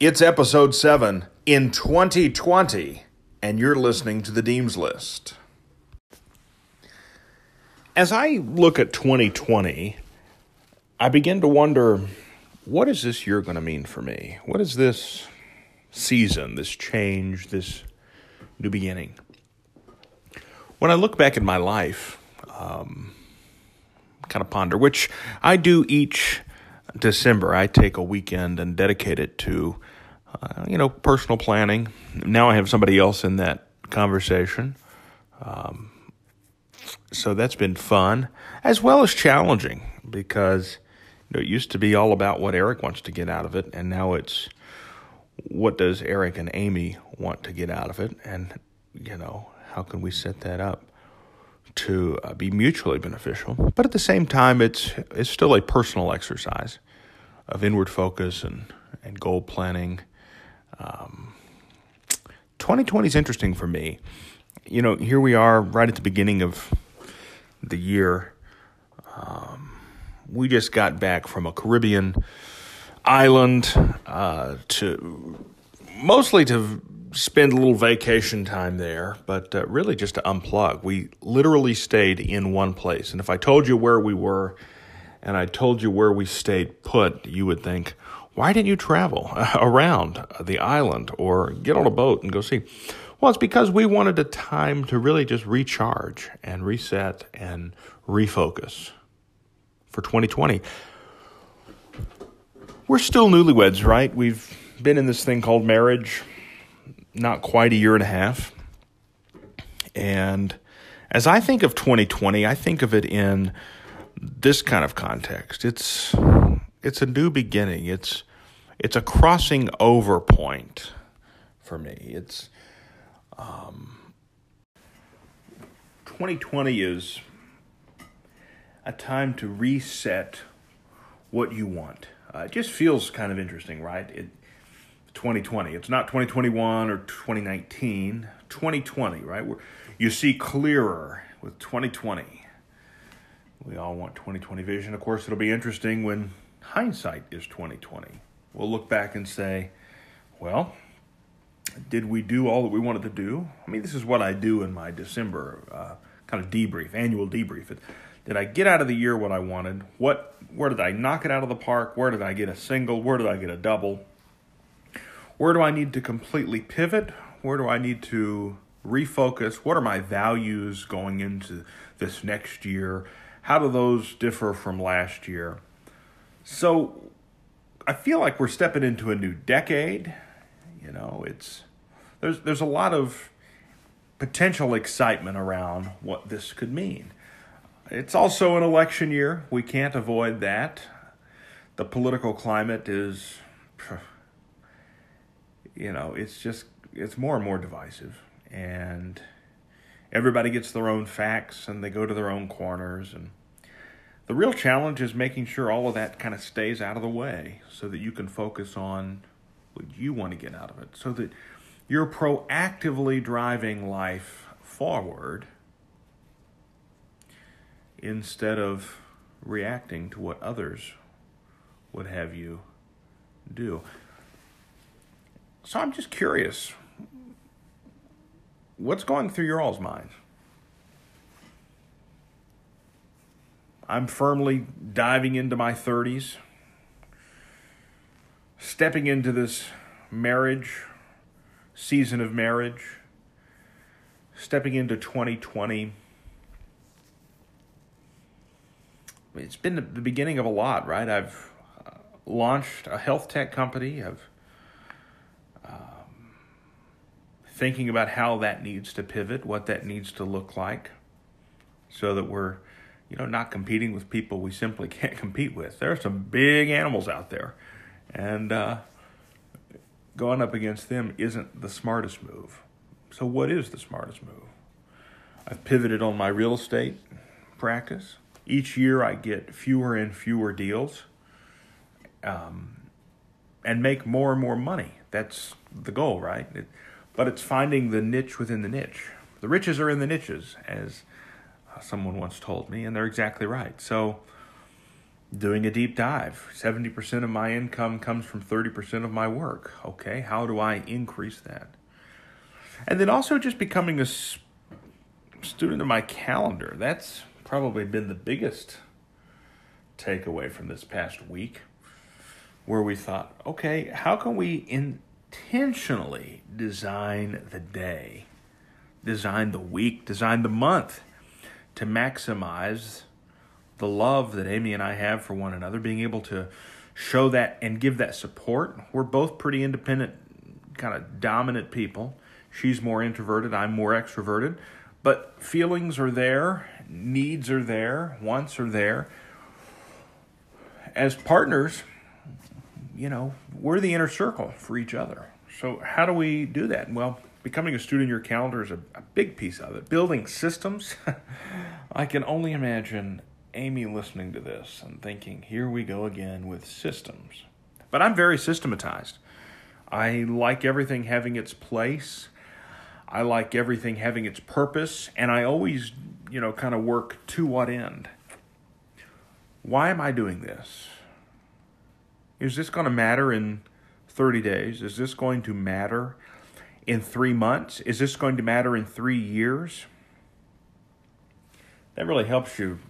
It's episode 7 in 2020, and you're listening to the Deems List. As I look at 2020, I begin to wonder what is this year going to mean for me? What is this season, this change, this new beginning? When I look back at my life, um, kind of ponder, which I do each December. I take a weekend and dedicate it to, uh, you know, personal planning. Now I have somebody else in that conversation. Um, so that's been fun as well as challenging because you know, it used to be all about what Eric wants to get out of it, and now it's what does Eric and Amy want to get out of it, and you know how can we set that up to uh, be mutually beneficial. But at the same time, it's it's still a personal exercise of inward focus and and goal planning. Um, 2020 is interesting for me. You know, here we are right at the beginning of the year. Um, we just got back from a Caribbean island uh, to mostly to spend a little vacation time there, but uh, really just to unplug. We literally stayed in one place. And if I told you where we were and I told you where we stayed put, you would think, why didn't you travel uh, around the island or get on a boat and go see? Well, it's because we wanted a time to really just recharge and reset and refocus for 2020. We're still newlyweds, right? We've been in this thing called marriage not quite a year and a half. And as I think of 2020, I think of it in this kind of context. It's it's a new beginning. It's it's a crossing over point for me. It's um, 2020 is a time to reset what you want. Uh, it just feels kind of interesting, right? It 2020. It's not 2021 or 2019. 2020, right? We're, you see clearer with 2020. We all want 2020 vision. Of course, it'll be interesting when hindsight is 2020. We'll look back and say, well, did we do all that we wanted to do? I mean, this is what I do in my December uh, kind of debrief, annual debrief. Did I get out of the year what I wanted? What, where did I knock it out of the park? Where did I get a single? Where did I get a double? Where do I need to completely pivot? Where do I need to refocus? What are my values going into this next year? How do those differ from last year? So I feel like we're stepping into a new decade. You know, it's there's there's a lot of potential excitement around what this could mean. It's also an election year. We can't avoid that. The political climate is you know, it's just it's more and more divisive, and everybody gets their own facts and they go to their own corners and the real challenge is making sure all of that kind of stays out of the way so that you can focus on what you want to get out of it so that you're proactively driving life forward instead of reacting to what others would have you do. So I'm just curious what's going through your all's minds? I'm firmly diving into my 30s, stepping into this marriage, season of marriage, stepping into 2020. It's been the beginning of a lot, right? I've uh, launched a health tech company. I've thinking about how that needs to pivot, what that needs to look like, so that we're, you know, not competing with people we simply can't compete with. There are some big animals out there, and uh, going up against them isn't the smartest move. So, what is the smartest move? I've pivoted on my real estate practice. Each year, I get fewer and fewer deals, um, and make more and more money. That's the goal, right? It, but it's finding the niche within the niche. The riches are in the niches, as someone once told me, and they're exactly right. So doing a deep dive. 70% of my income comes from 30% of my work. Okay, how do I increase that? And then also just becoming a student of my calendar. That's probably been the biggest takeaway from this past week where we thought, okay, how can we intentionally design the day, design the week, design the month to maximize the love that Amy and I have for one another, being able to show that and give that support. We're both pretty independent, kind of dominant people. She's more introverted, I'm more extroverted. But feelings are there, needs are there, wants are there. As partners, you know, we're the inner circle for each other. So, how do we do that? Well, becoming a student in your calendar is a, a big piece of it. Building systems, I can only imagine Amy listening to this and thinking, here we go again with systems. But I'm very systematized. I like everything having its place. I like everything having its purpose, and I always, you know, kind of work to what end. Why am I doing this? Is this going to matter in 30 days? Is this going to matter in three months? Is this going to matter in three years? That really helps you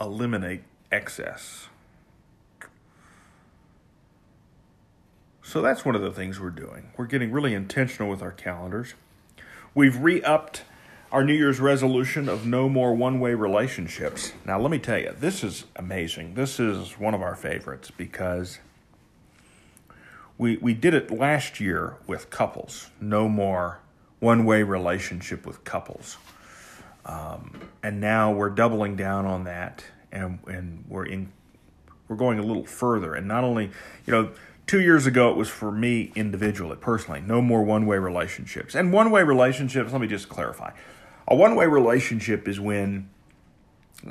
eliminate excess. So that's one of the things we're doing. We're getting really intentional with our calendars. We've re upped our New Year's resolution of no more one way relationships. Now, let me tell you, this is amazing. This is one of our favorites because we, we did it last year with couples. No more one way relationship with couples. Um, and now we're doubling down on that, and and we're in we're going a little further. And not only, you know, two years ago it was for me individually, personally, no more one way relationships. And one way relationships, let me just clarify, a one way relationship is when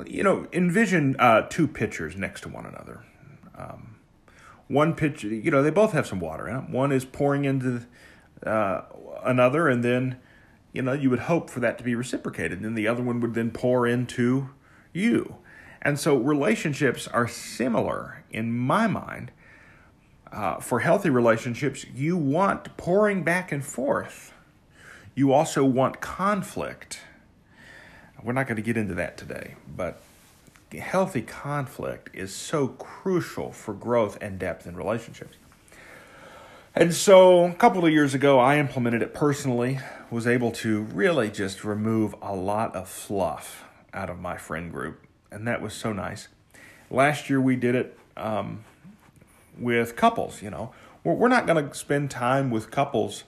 you know envision uh, two pitchers next to one another. Um, one pitcher, you know, they both have some water in them. One is pouring into uh, another, and then you know, you would hope for that to be reciprocated. And then the other one would then pour into you. And so relationships are similar in my mind. Uh, for healthy relationships, you want pouring back and forth. You also want conflict. We're not going to get into that today, but healthy conflict is so crucial for growth and depth in relationships. And so a couple of years ago, I implemented it personally, was able to really just remove a lot of fluff out of my friend group. And that was so nice. Last year, we did it um, with couples, you know. We're not going to spend time with couples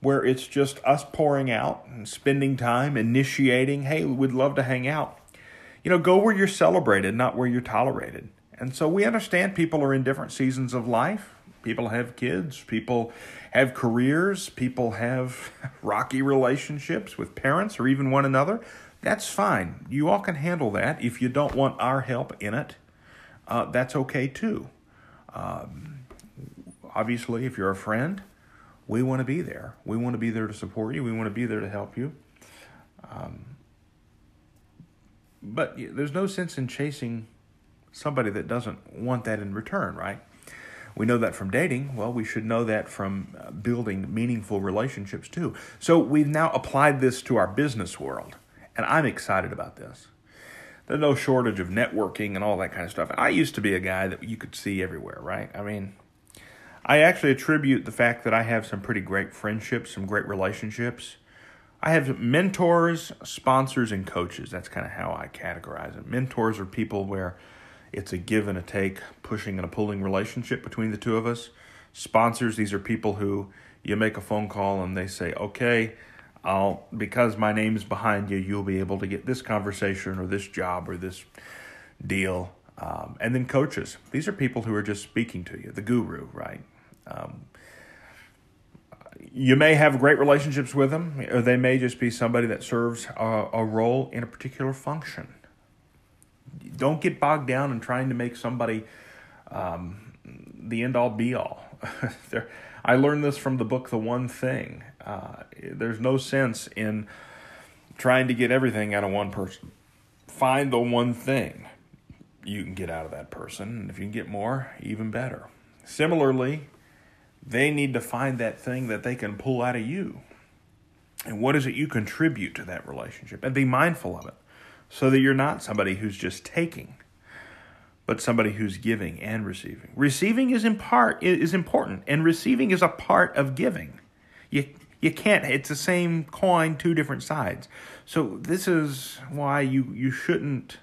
where it's just us pouring out and spending time, initiating, hey, we'd love to hang out. You know, go where you're celebrated, not where you're tolerated. And so we understand people are in different seasons of life People have kids, people have careers, people have rocky relationships with parents or even one another. That's fine. You all can handle that. If you don't want our help in it, uh, that's okay too. Um, obviously, if you're a friend, we want to be there. We want to be there to support you. We want to be there to help you. Um, but there's no sense in chasing somebody that doesn't want that in return, right? We know that from dating. Well, we should know that from uh, building meaningful relationships too. So we've now applied this to our business world, and I'm excited about this. There's no shortage of networking and all that kind of stuff. I used to be a guy that you could see everywhere, right? I mean, I actually attribute the fact that I have some pretty great friendships, some great relationships. I have mentors, sponsors, and coaches. That's kind of how I categorize it. Mentors are people where it's a give and a take, pushing and a pulling relationship between the two of us. Sponsors, these are people who you make a phone call and they say, okay, I'll, because my name's behind you, you'll be able to get this conversation or this job or this deal. Um, and then coaches, these are people who are just speaking to you, the guru, right? Um, you may have great relationships with them, or they may just be somebody that serves a, a role in a particular function don't get bogged down in trying to make somebody um, the end all be all. there, I learned this from the book The One Thing. Uh, there's no sense in trying to get everything out of one person. Find the one thing. you can get out of that person. And if you can get more, even better. Similarly, they need to find that thing that they can pull out of you. And what is it you contribute to that relationship? And be mindful of it so that you're not somebody who's just taking, but somebody who's giving and receiving. Receiving is in part is important, and receiving is a part of giving. You you can't it's the same coin, two different sides. So this is why you you shouldn't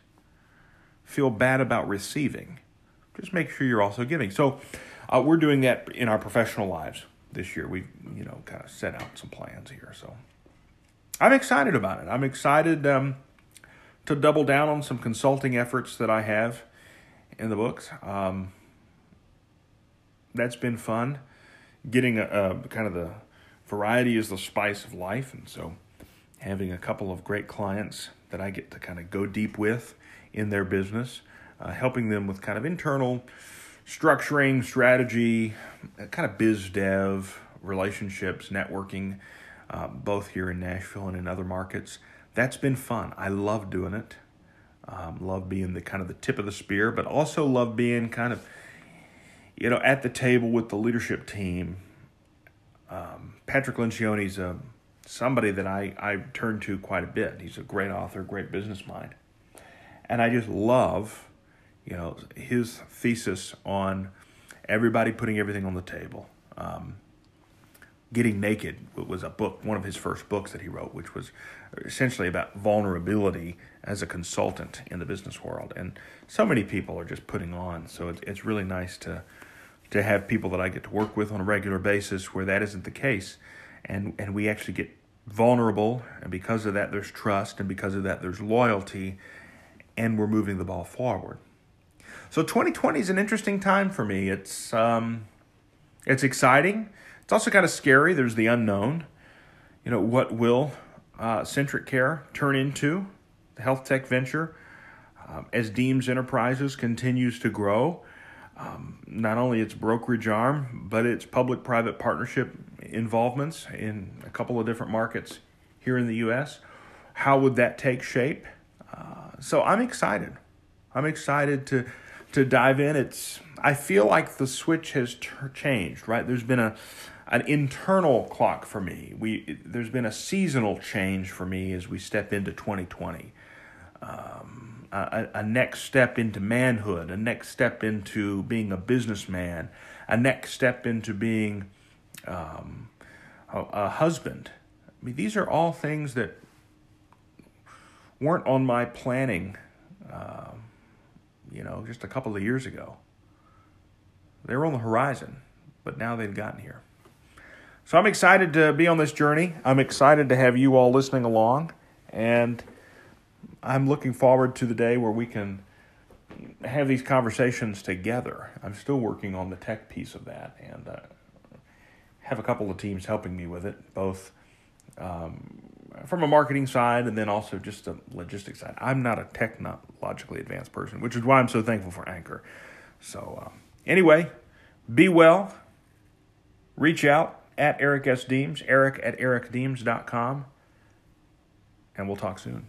feel bad about receiving. Just make sure you're also giving. So uh, we're doing that in our professional lives this year. We've you know kind of set out some plans here. So I'm excited about it. I'm excited um, to double down on some consulting efforts that I have in the books. Um, that's been fun. Getting a, a kind of the variety is the spice of life, and so having a couple of great clients that I get to kind of go deep with in their business, uh, helping them with kind of internal structuring, strategy, kind of biz dev, relationships, networking, uh, both here in Nashville and in other markets. That's been fun. I love doing it. Um, love being the kind of the tip of the spear, but also love being kind of, you know, at the table with the leadership team. Um, Patrick Lencioni's a somebody that I, I turn to quite a bit. He's a great author, great business mind. And I just love, you know, his thesis on everybody putting everything on the table. Um, Getting Naked was a book, one of his first books that he wrote, which was essentially about vulnerability as a consultant in the business world. And so many people are just putting on. So it's, it's really nice to to have people that I get to work with on a regular basis where that isn't the case. And and we actually get vulnerable and because of that there's trust and because of that there's loyalty and we're moving the ball forward. So 2020 is an interesting time for me. It's um, it's exciting. It's also kind of scary. There's the unknown. You know, what will uh, Centric Care turn into? The health tech venture, um, as Deems Enterprises continues to grow, um, not only its brokerage arm, but its public private partnership involvements in a couple of different markets here in the U.S. How would that take shape? Uh, so I'm excited. I'm excited to to dive in. It's I feel like the switch has changed. Right, there's been a an internal clock for me. We there's been a seasonal change for me as we step into 2020. Um, a, a, next step into manhood, a next step into being a businessman, a next step into being um, a, a husband. I mean, these are all things that weren't on my planning, uh, you know, just a couple of years ago. They were on the horizon, but now they've gotten here. So I'm excited to be on this journey. I'm excited to have you all listening along. And I'm looking forward to the day where we can have these conversations together. I'm still working on the tech piece of that and uh, have a couple of teams helping me with it, both um, from a marketing side and then also just a logistics side. I'm not a technologically advanced person, which is why I'm so thankful for Anchor. So, um, anyway, be well, reach out at Eric S. Deems, eric at ericdeems.com, and we'll talk soon.